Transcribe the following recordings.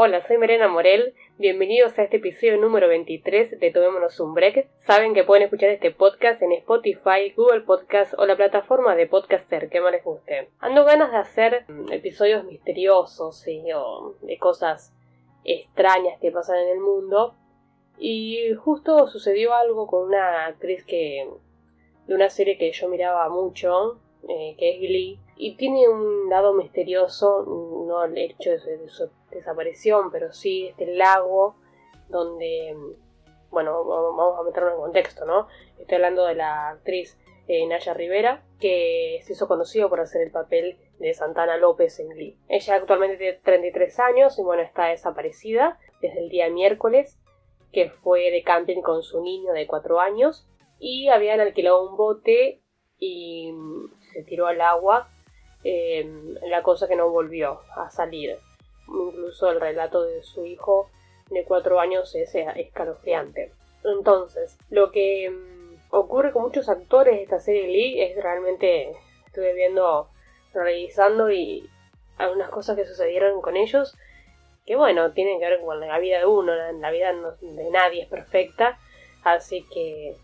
Hola, soy Mariana Morel. Bienvenidos a este episodio número 23 de Tomémonos un Break. Saben que pueden escuchar este podcast en Spotify, Google Podcast o la plataforma de podcaster que más les guste. Ando ganas de hacer mm, episodios misteriosos o de cosas extrañas que pasan en el mundo. Y justo sucedió algo con una actriz que de una serie que yo miraba mucho, eh, que es Glee, y tiene un lado misterioso, no el hecho de su, desaparición, pero sí este lago donde, bueno, vamos a meterlo en contexto, ¿no? Estoy hablando de la actriz eh, Naya Rivera, que se hizo conocida por hacer el papel de Santana López en Glee. Ella actualmente tiene 33 años y bueno, está desaparecida desde el día miércoles, que fue de camping con su niño de 4 años y habían alquilado un bote y se tiró al agua la cosa que no volvió a salir. Incluso el relato de su hijo de cuatro años es escalofriante. Entonces, lo que mm, ocurre con muchos actores de esta serie Lee es realmente, estuve viendo, revisando y algunas cosas que sucedieron con ellos, que bueno, tienen que ver con la vida de uno, la vida de nadie es perfecta, así que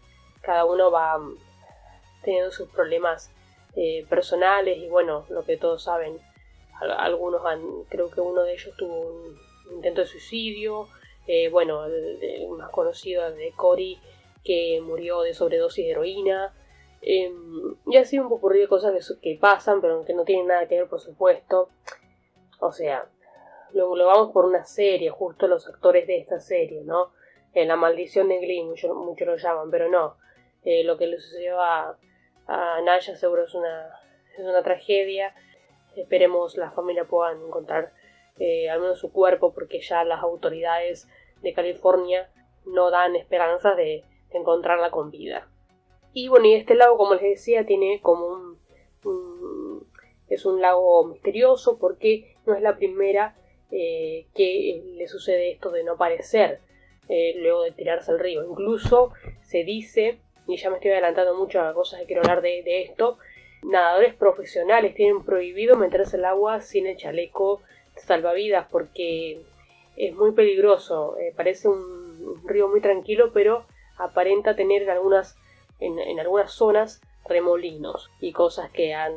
cada uno va mm, teniendo sus problemas eh, personales y bueno, lo que todos saben, algunos han, creo que uno de ellos tuvo un intento de suicidio, eh, bueno, el, más conocido de Cory que murió de sobredosis de heroína, em, y así un poco de cosas que, pasan, pero que no tienen nada que ver, por supuesto. O sea, lo, vamos por una serie, justo los actores de esta serie, ¿no? En la maldición de Glee, muchos mucho lo llaman, pero no. Eh, lo que le sucedió a, a Naya seguro es una, es una tragedia. Esperemos la familia puedan encontrar eh, al menos su cuerpo porque ya las autoridades de California no dan esperanzas de, encontrarla con vida. Y bueno, y este lago, como les decía, tiene como un, es un lago misterioso porque no es la primera eh, que le sucede esto de no aparecer eh, luego de tirarse al río. Incluso se dice y ya me estoy adelantando mucho a cosas que quiero hablar de, esto, nadadores profesionales tienen prohibido meterse al agua sin el chaleco salvavidas porque es muy peligroso. Eh, parece un, río muy tranquilo, pero aparenta tener en algunas, en, algunas zonas remolinos y cosas que han,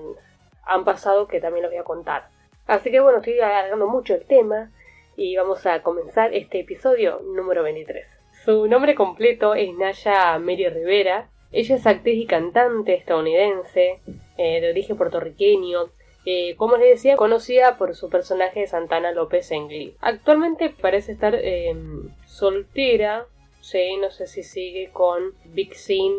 han pasado que también les voy a contar. Así que bueno, estoy alargando mucho el tema y vamos a comenzar este episodio número 23. Su nombre completo es Naya Mary Rivera. Ella es actriz y cantante estadounidense eh, de origen puertorriqueño. Eh, como les decía, conocida por su personaje de Santana López en Actualmente parece estar em, soltera. No sé si sigue con Big Sin,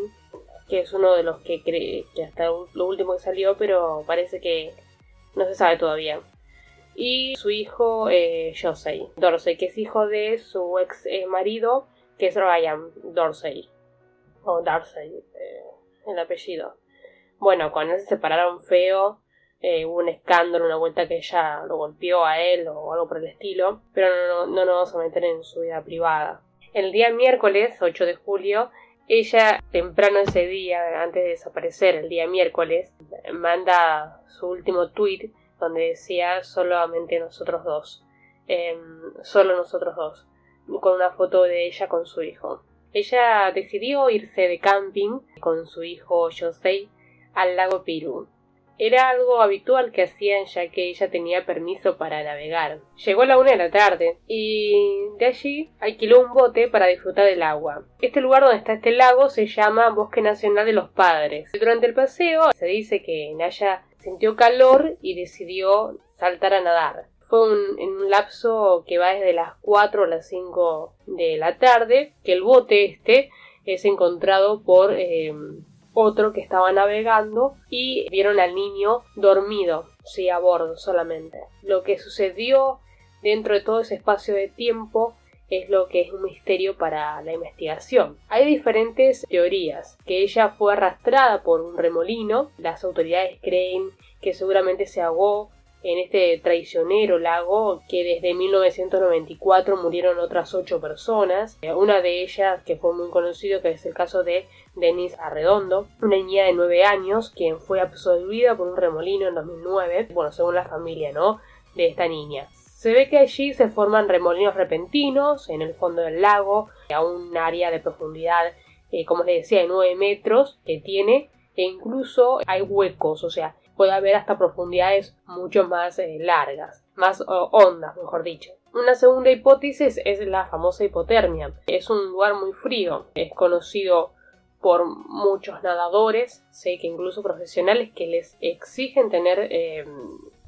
que es uno de los que cree que hasta lo último que salió, pero parece que no se sabe todavía y su hijo eh, Dorsey, que es hijo de su ex eh, marido que es Ryan Dorsey, o Darcy, eh, el apellido. Bueno, cuando se separaron feo, eh, hubo un escándalo, una vuelta que ella lo golpeó a él o algo por el estilo, pero no, no, nos vamos a meter en su vida privada. El día miércoles, 8 de julio, ella, temprano ese día, antes de desaparecer, el día miércoles, manda su último tweet donde decía solamente nosotros dos. Em, solo nosotros dos con una foto de ella con su hijo. Ella decidió irse de camping con su hijo Josei al lago Pirú. Era algo habitual que hacían ya que ella tenía permiso para navegar. Llegó a la una de la tarde y de allí alquiló un bote para disfrutar del agua. Este lugar donde está este lago se llama Bosque Nacional de los Padres. Durante el paseo se dice que Naya sintió calor y decidió saltar a nadar fue un, en un lapso que va desde las 4 a las 5 de la tarde, que el bote este es encontrado por eh, otro que estaba navegando y vieron al niño dormido, sí, a bordo solamente. Lo que sucedió dentro de todo ese espacio de tiempo es lo que es un misterio para la investigación. Hay diferentes teorías, que ella fue arrastrada por un remolino, las autoridades creen que seguramente se ahogó en este traicionero lago que desde 1994 murieron otras ocho personas. Eh, una de ellas que fue muy conocido que es el caso de Denise Arredondo, una niña de 9 años quien fue absorbida por un remolino en 2009, bueno, según la familia, ¿no? De esta niña. Se ve que allí se forman remolinos repentinos en el fondo del lago, a un área de profundidad, eh, como les decía, de 9 metros que tiene, e incluso hay huecos, o sea, puede haber hasta profundidades mucho más eh, largas, más hondas, mejor dicho. Una segunda hipótesis es la famosa hipotermia. Es un lugar muy frío, es conocido por muchos nadadores, sé que incluso profesionales que les exigen tener eh,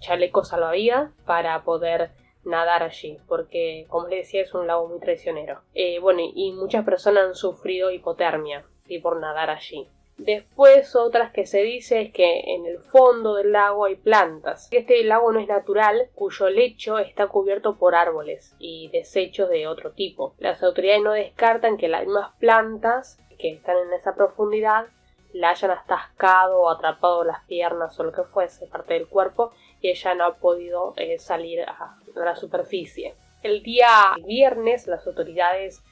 chalecos salvavidas para poder nadar allí, porque como les decía es un lago muy traicionero. Eh, bueno, y muchas personas han sufrido hipotermia, ¿sí? por nadar allí. Después otras que se dice es que en el fondo del lago hay plantas. Este lago no es natural, cuyo lecho está cubierto por árboles y desechos de otro tipo. Las autoridades no descartan que las mismas plantas que están en esa profundidad la hayan atascado o atrapado las piernas o lo que fuese, parte del cuerpo, y ella no ha podido eh, salir a, la superficie. El día viernes las autoridades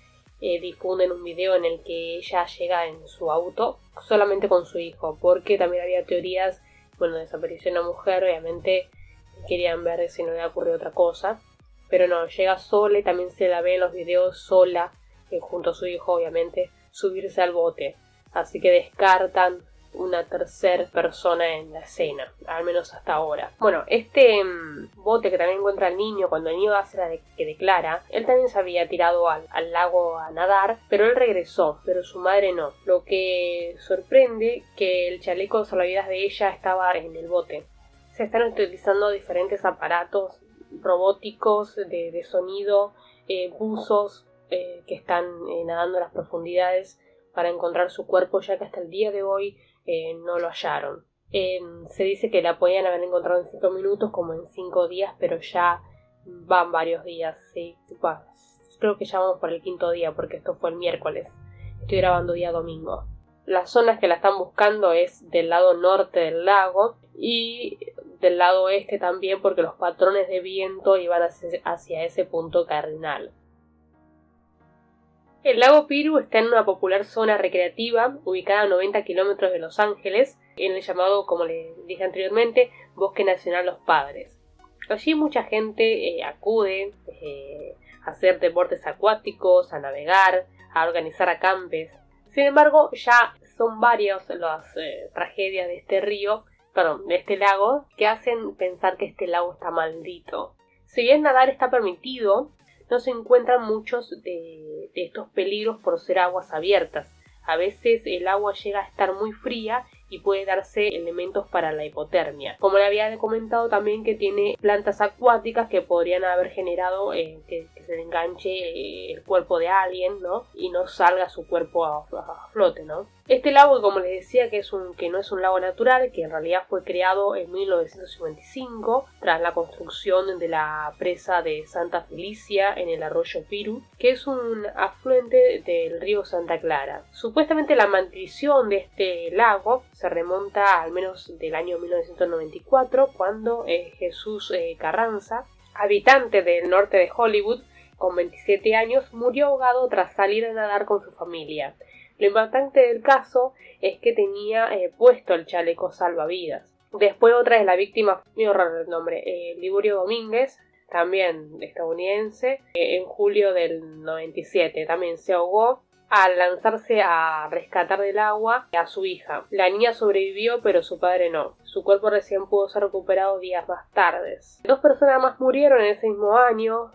eh, difunden un video en el que ella llega en su auto solamente con su hijo, porque también había teorías, bueno, desaparición de una mujer, obviamente querían ver si no había ocurrido otra cosa, pero no, llega sola y también se la ve en los videos sola, eh, junto a su hijo, obviamente, subirse al bote. Así que descartan una tercera persona en la escena, al menos hasta ahora. Bueno, este mm, bote que también encuentra el niño cuando el niño hace la que declara, él también se había tirado al, lago a nadar, pero él regresó, pero su madre no. Lo que sorprende que el chaleco salvavidas de ella estaba en el bote. Se están utilizando diferentes aparatos robóticos de, de sonido, eh, buzos eh, que están eh, nadando en las profundidades para encontrar su cuerpo, ya que hasta el día de hoy eh, no lo hallaron. se dice que la podían haber encontrado en 5 minutos como en 5 días, pero ya van varios días, sí. creo que ya vamos por el quinto día porque esto fue el miércoles. Estoy grabando día domingo. Las zonas que la están buscando es del lado norte del lago y del lado oeste también porque los patrones de viento iban hacia ese punto cardinal. El lago Piru está en una popular zona recreativa ubicada a 90 kilómetros de Los Ángeles, en el llamado, como les dije anteriormente, Bosque Nacional Los Padres. Allí mucha gente eh, acude eh, a hacer deportes acuáticos, a navegar, a organizar acampes. Sin embargo, ya son varias las eh, tragedias de este río, perdón, de este lago, que hacen pensar que este lago está maldito. Si bien nadar está permitido, no se encuentran muchos de, estos peligros por ser aguas abiertas. A veces el agua llega a estar muy fría y puede darse elementos para la hipotermia. Como le había comentado también que tiene plantas acuáticas que podrían haber generado eh, que, se enganche eh, el cuerpo de alguien, ¿no? Y no salga su cuerpo a, a, flote, ¿no? Este lago, como les decía, que, es un, que no es un lago natural, que en realidad fue creado en 1955 tras la construcción de la presa de Santa Felicia en el arroyo Piru, que es un afluente del río Santa Clara. Supuestamente la maldición de este lago se remonta al menos del año 1994, cuando eh, Jesús eh, Carranza, habitante del norte de Hollywood, con 27 años, murió ahogado tras salir a nadar con su familia. Lo importante del caso es que tenía eh, puesto el chaleco salvavidas. Después otra de la víctima, muy raro el nombre, Liburio Domínguez, también estadounidense, en julio del 97, también se ahogó al lanzarse a rescatar del agua a su hija. La niña sobrevivió, pero su padre no. Su cuerpo recién pudo ser recuperado días más tarde. Dos personas más murieron en ese mismo año,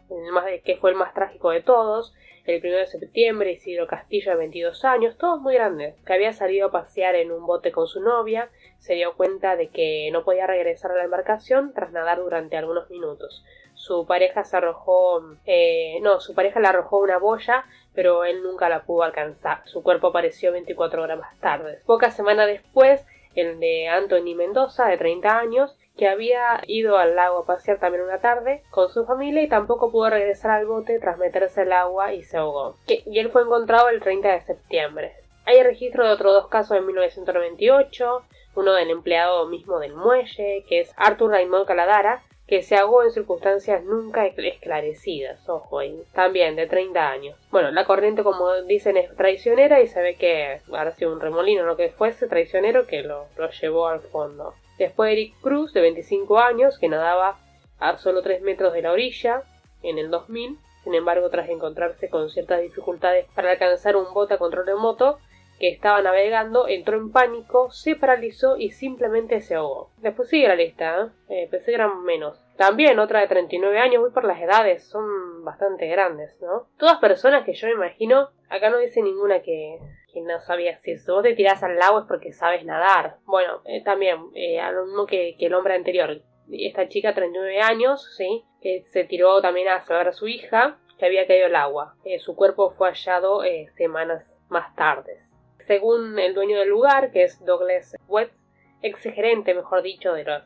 que fue el más trágico de todos. El 1 de septiembre, Isidro Castillo, de 22 años, todos muy grandes, que había salido a pasear en un bote con su novia, se dio cuenta de que no podía regresar a la embarcación tras nadar durante algunos minutos. Su pareja se arrojó, eh, no, su pareja le arrojó una boya pero él nunca la pudo alcanzar. Su cuerpo apareció 24 horas más tarde. Pocas semanas después, el de Anthony Mendoza, de 30 años, que había ido al lago a pasear también una tarde con su familia y tampoco pudo regresar al bote tras meterse al agua y se ahogó. Y él fue encontrado el 30 de septiembre. Hay registro de otros dos casos en 1998, uno del empleado mismo del muelle, que es Arthur Raymond Caladara, que se ahogó en circunstancias nunca esclarecidas, ojo ahí, también de 30 años. Bueno, la corriente como dicen es traicionera y se ve que ha sido un remolino, lo que fuese traicionero que lo, lo llevó al fondo. Después Eric Cruz, de 25 años, que nadaba a solo 3 metros de la orilla en el 2000. Sin embargo, tras encontrarse con ciertas dificultades para alcanzar un bote a control remoto que estaba navegando, entró en pánico, se paralizó y simplemente se ahogó. Después sigue la lista, ¿eh? Eh, pensé que eran menos. También otra de 39 años, voy por las edades, son bastante grandes, ¿no? Todas personas que yo me imagino, acá no dice ninguna que, que no sabía si vos te tirás al lago es porque sabes nadar. Bueno, eh, también, eh, a lo mismo que, el hombre anterior. Esta chica, 39 años, ¿sí? Que se tiró también a salvar a su hija, que había caído al agua. Eh, su cuerpo fue hallado semanas más tarde. Según el dueño del lugar, que es Douglas West, ex gerente, mejor dicho, de los,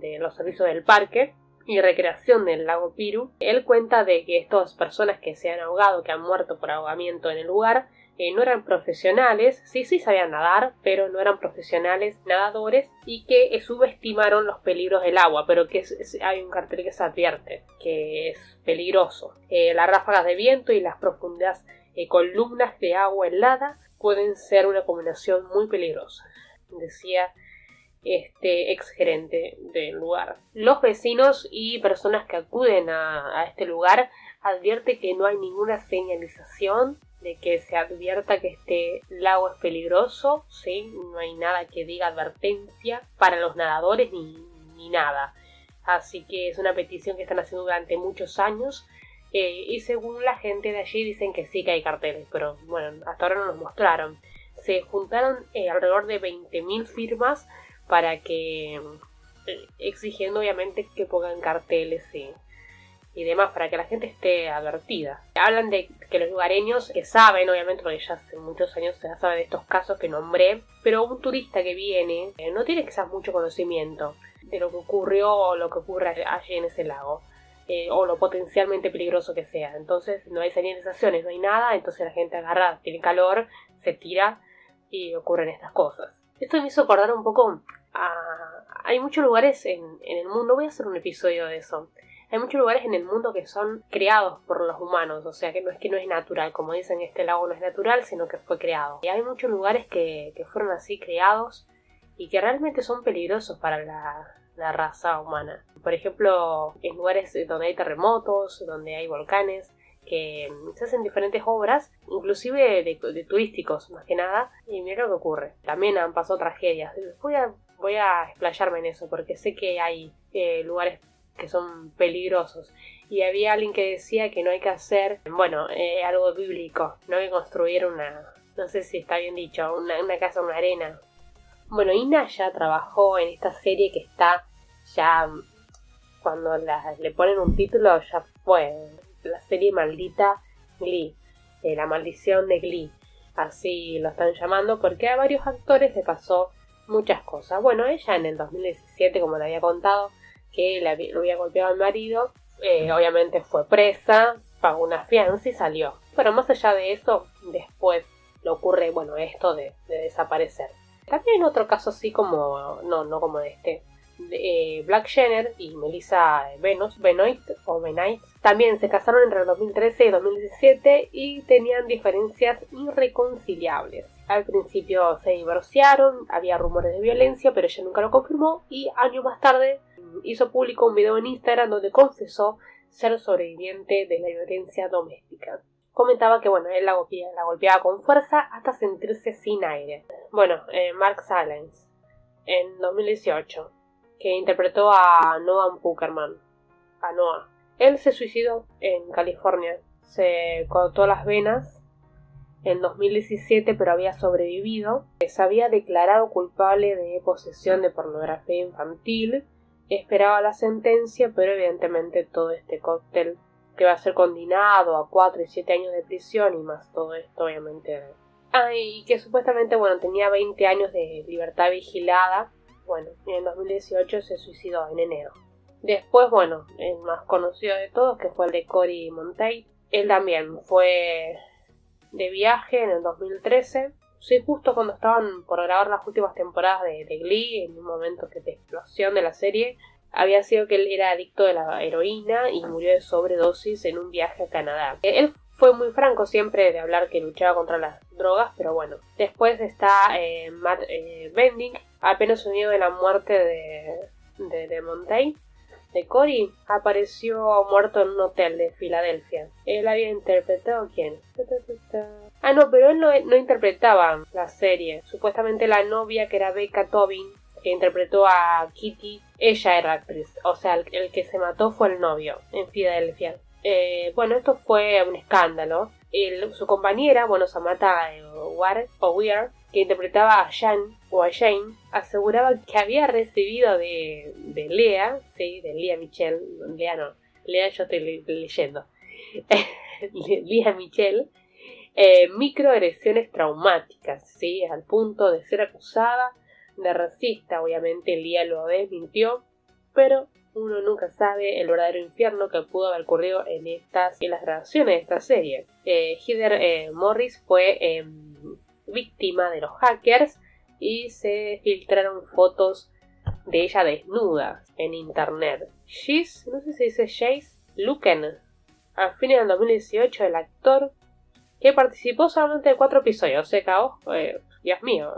de los servicios del parque, y recreación del lago Piru, él cuenta de que estas personas que se han ahogado, que han muerto por ahogamiento en el lugar, eh, no eran profesionales, sí, sí sabían nadar, pero no eran profesionales nadadores y que eh, subestimaron los peligros del agua, pero que hay un cartel que se advierte que es peligroso. Eh, las ráfagas de viento y las profundas columnas de agua helada pueden ser una combinación muy peligrosa, decía este ex gerente del lugar. Los vecinos y personas que acuden a, este lugar advierte que no hay ninguna señalización de que se advierta que este lago es peligroso, ¿sí? no hay nada que diga advertencia para los nadadores ni, ni nada. Así que es una petición que están haciendo durante muchos años eh, y según la gente de allí dicen que sí que hay carteles, pero bueno, hasta ahora no nos mostraron. Se juntaron eh, alrededor de 20.000 firmas para que eh, exigiendo obviamente que pongan carteles y, y demás para que la gente esté advertida. Hablan de que los lugareños que saben, obviamente, porque ya hace muchos años se sabe de estos casos que nombré, pero un turista que viene eh, no tiene quizás mucho conocimiento de lo que ocurrió o lo que ocurre allí en ese lago. Eh, o lo potencialmente peligroso que sea. Entonces no hay señalizaciones, no hay nada, entonces la gente agarra, tiene calor, se tira y ocurren estas cosas. Esto me hizo acordar un poco hay muchos lugares en, el mundo, voy a hacer un episodio de eso. Hay muchos lugares en el mundo que son creados por los humanos, o sea que no es que no es natural, como dicen, este lago no es natural, sino que fue creado. Y hay muchos lugares que, fueron así creados y que realmente son peligrosos para la, raza humana. Por ejemplo, en lugares donde hay terremotos, donde hay volcanes, que se hacen diferentes obras, inclusive de, turísticos más que nada, y mira lo que ocurre. También han pasado tragedias. Voy a voy a explayarme en eso porque sé que hay eh, lugares que son peligrosos. Y había alguien que decía que no hay que hacer, bueno, eh, algo bíblico, no hay que construir una, no sé si está bien dicho, una, una casa, una arena. Bueno, Inaya trabajó en esta serie que está ya, cuando le ponen un título, ya fue la serie maldita Glee, eh, la maldición de Glee, así lo están llamando, porque a varios actores le pasó muchas cosas. Bueno, ella en el 2017, como le había contado, que le había, golpeado al marido, eh, obviamente fue presa, pagó una fianza y salió. Pero más allá de eso, después le ocurre, bueno, esto de, desaparecer. También otro caso así como, no, no como este, de, eh, Black Jenner y Melissa Venus, Benoit o Benoit, también se casaron entre el 2013 y 2017 y tenían diferencias irreconciliables. Al principio se divorciaron, había rumores de violencia, pero ella nunca lo confirmó y años más tarde hizo público un video en Instagram donde confesó ser sobreviviente de la violencia doméstica. Comentaba que bueno, él la golpeaba, con fuerza hasta sentirse sin aire. Bueno, eh, Mark Silence, en 2018, que interpretó a Noah Puckerman, a Noah. Él se suicidó en California, se cortó las venas en 2017, pero había sobrevivido. Se había declarado culpable de posesión de pornografía infantil. Esperaba la sentencia, pero evidentemente todo este cóctel que va a ser condenado a 4 y 7 años de prisión y más todo esto, obviamente. Ah, y que supuestamente, bueno, tenía 20 años de libertad vigilada. Bueno, en 2018 se suicidó en enero. Después, bueno, el más conocido de todos, que fue el de Cory Monteith. Él también fue de viaje en el 2013. Sí, justo cuando estaban por grabar las últimas temporadas de, Glee, en un momento de explosión de la serie, había sido que él era adicto de la heroína y murió de sobredosis en un viaje a Canadá. Él fue muy franco siempre de hablar que luchaba contra las drogas, pero bueno. Después está eh, Matt eh, Bending, apenas unido de la muerte de, de, de Montaigne. De Cory apareció muerto en un hotel de Filadelfia. Él había interpretado quién? Ah, no, pero él no, interpretaba la serie. Supuestamente la novia que era Becca Tobin, que interpretó a Kitty, ella era actriz. O sea, el, que se mató fue el novio en Filadelfia. Eh, bueno, esto fue un escándalo. su compañera, bueno, Samantha eh, o Weir, que interpretaba a Jan o a Jane, aseguraba que había recibido de, Lea, sí, de Lea Michelle, Lea no, Lea yo estoy leyendo, Lea Michelle, eh, microagresiones traumáticas, sí, al punto de ser acusada de racista, obviamente Lea lo desmintió, pero uno nunca sabe el verdadero infierno que pudo haber ocurrido en estas en las grabaciones de esta serie. Eh, Heather eh, Morris fue em, víctima de los hackers y se filtraron fotos de ella desnuda en internet. She's, no sé si dice Jace Luken, a fines del 2018 el actor que participó solamente de cuatro episodios, se cagó, eh, Dios mío,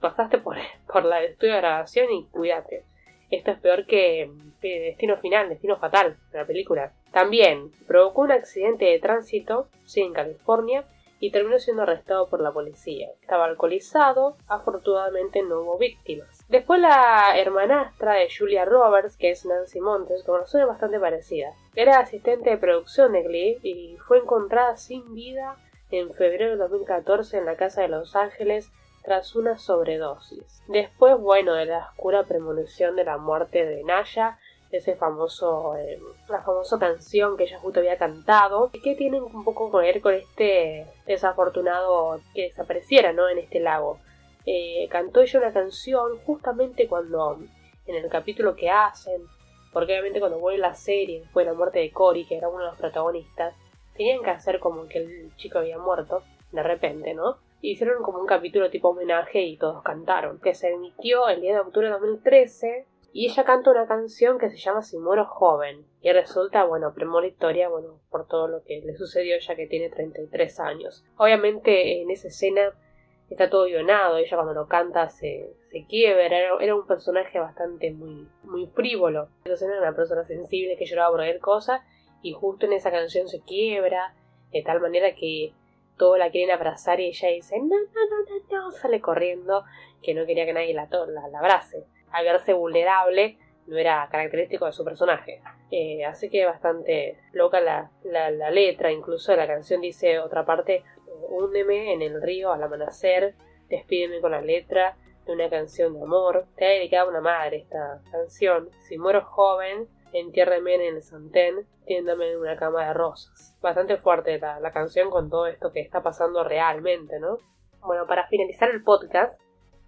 pasaste por, por la estudio de grabación y cuídate. Esto es peor que, Destino Final, Destino Fatal, la película. También provocó un accidente de tránsito, sí, en California, y terminó siendo arrestado por la policía. Estaba alcoholizado, afortunadamente no hubo víctimas. Después la hermanastra de Julia Roberts, que es Nancy Montes, con razón bastante parecida. Era asistente de producción de Glee y fue encontrada sin vida en febrero de 2014 en la casa de Los Ángeles tras una sobredosis. Después, bueno, de la oscura premonición de la muerte de Naya, ese famoso, eh, la famosa canción que ella justo había cantado, que tiene un poco que ver con este desafortunado que desapareciera, ¿no? En este lago. Eh, cantó ella una canción justamente cuando, en el capítulo que hacen, porque obviamente cuando vuelve la serie, después de la muerte de Cory, que era uno de los protagonistas, tenían que hacer como que el chico había muerto, de repente, ¿no? Hicieron como un capítulo tipo homenaje y todos cantaron, que se emitió el 10 de octubre de 2013 y ella canta una canción que se llama Si muero joven y resulta, bueno, premonitoria, bueno, por todo lo que le sucedió ya que tiene 33 años. Obviamente en esa escena está todo guionado, ella cuando lo canta se, se quiebra, era, un personaje bastante muy, muy frívolo. Entonces era una persona sensible que lloraba por cualquier cosa y justo en esa canción se quiebra de tal manera que todos la quieren abrazar y ella dice no, no, no, no, no, sale corriendo que no quería que nadie la, la, la abrace al vulnerable no era característico de su personaje. Eh, así que bastante loca la, la, letra, incluso la canción dice otra parte, húndeme en el río al amanecer, despídeme con la letra de una canción de amor. Te ha dedicado una madre esta canción. Si muero joven, entiérreme en el santén, tiéndame en una cama de rosas. Bastante fuerte la, la canción con todo esto que está pasando realmente, ¿no? Bueno, para finalizar el podcast,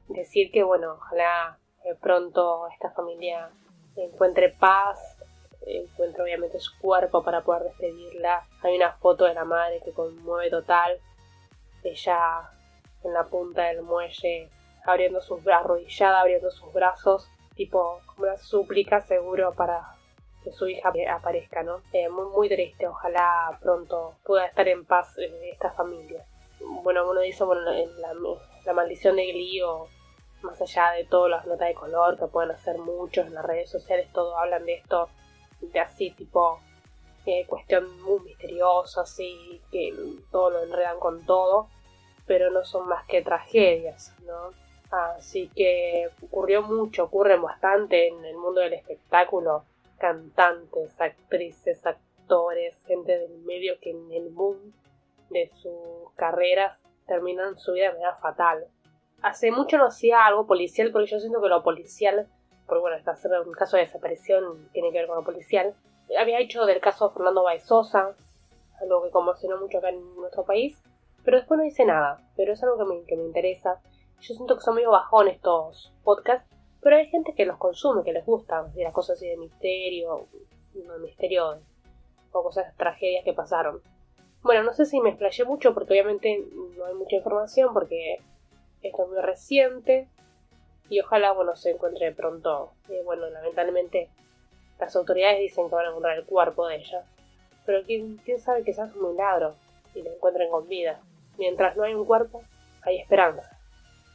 decir que, bueno, ojalá pronto esta familia encuentre paz, encuentre obviamente su cuerpo para poder despedirla. Hay una foto de la madre que conmueve total. Ella en la punta del muelle abriendo sus brazos, arrodillada, abriendo sus brazos, tipo como una súplica seguro para que su hija aparezca, ¿no? Eh, muy, muy triste, ojalá pronto pueda estar en paz eh, esta familia. Bueno, uno dice, bueno, la, la maldición de Glio más allá de todas las notas de color que pueden hacer muchos en las redes sociales, todos hablan de esto, de así tipo eh, cuestión muy misteriosa, así que todo lo enredan con todo, pero no son más que tragedias, ¿no? Así que ocurrió mucho, ocurre bastante en el mundo del espectáculo, cantantes, actrices, actores, gente del medio que en el boom de sus carreras terminan su vida de manera fatal hace mucho no hacía algo policial, porque yo siento que lo policial, porque bueno, está un caso de desaparición tiene que ver con lo policial. Había hecho del caso de Fernando Baezosa, algo que conmocionó mucho acá en nuestro país, pero después no hice nada. Pero es algo que me, que me interesa. Yo siento que son medio bajón estos podcasts, pero hay gente que los consume, que les gusta, de las cosas así de misterio, de misterio o cosas, tragedias que pasaron. Bueno, no sé si me explayé mucho porque obviamente no hay mucha información porque esto es muy reciente y ojalá bueno se encuentre pronto. Eh, bueno, lamentablemente las autoridades dicen que van a encontrar el cuerpo de ella, pero quién, quién sabe que sea un milagro y la encuentren con vida. Mientras no hay un cuerpo, hay esperanza.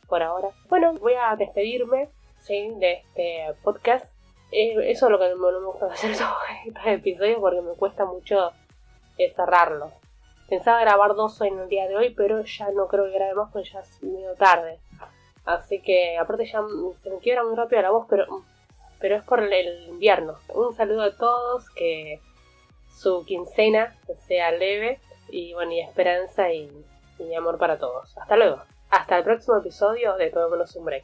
Por ahora. Bueno, voy a despedirme de este podcast. Eh, eso es lo que no me gusta hacer estos episodios porque me cuesta mucho cerrarlo. Pensaba grabar dos en el día de hoy, pero ya no creo que grabe más porque ya es medio tarde. Así que, aparte ya se me quiebra muy rápido la voz, pero, pero es por el invierno. Un saludo a todos, que su quincena sea leve y bueno, y esperanza y, y amor para todos. Hasta luego. Hasta el próximo episodio de Todo Menos un Break.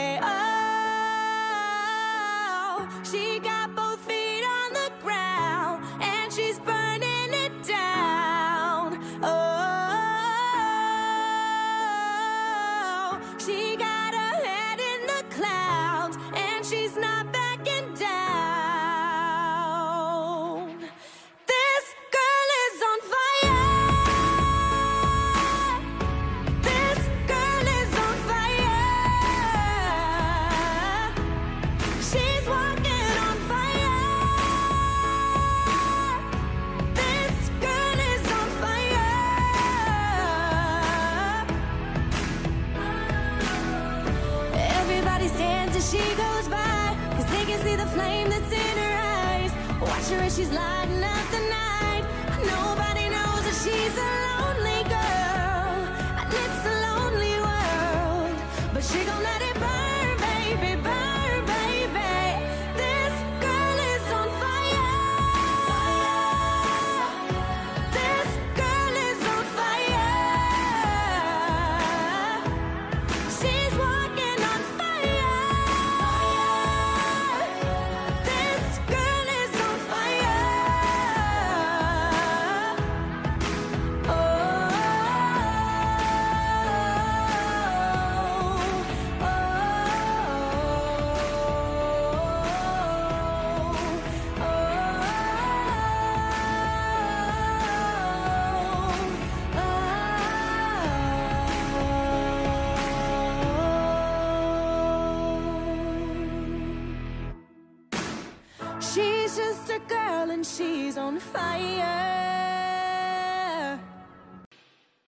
she's lying.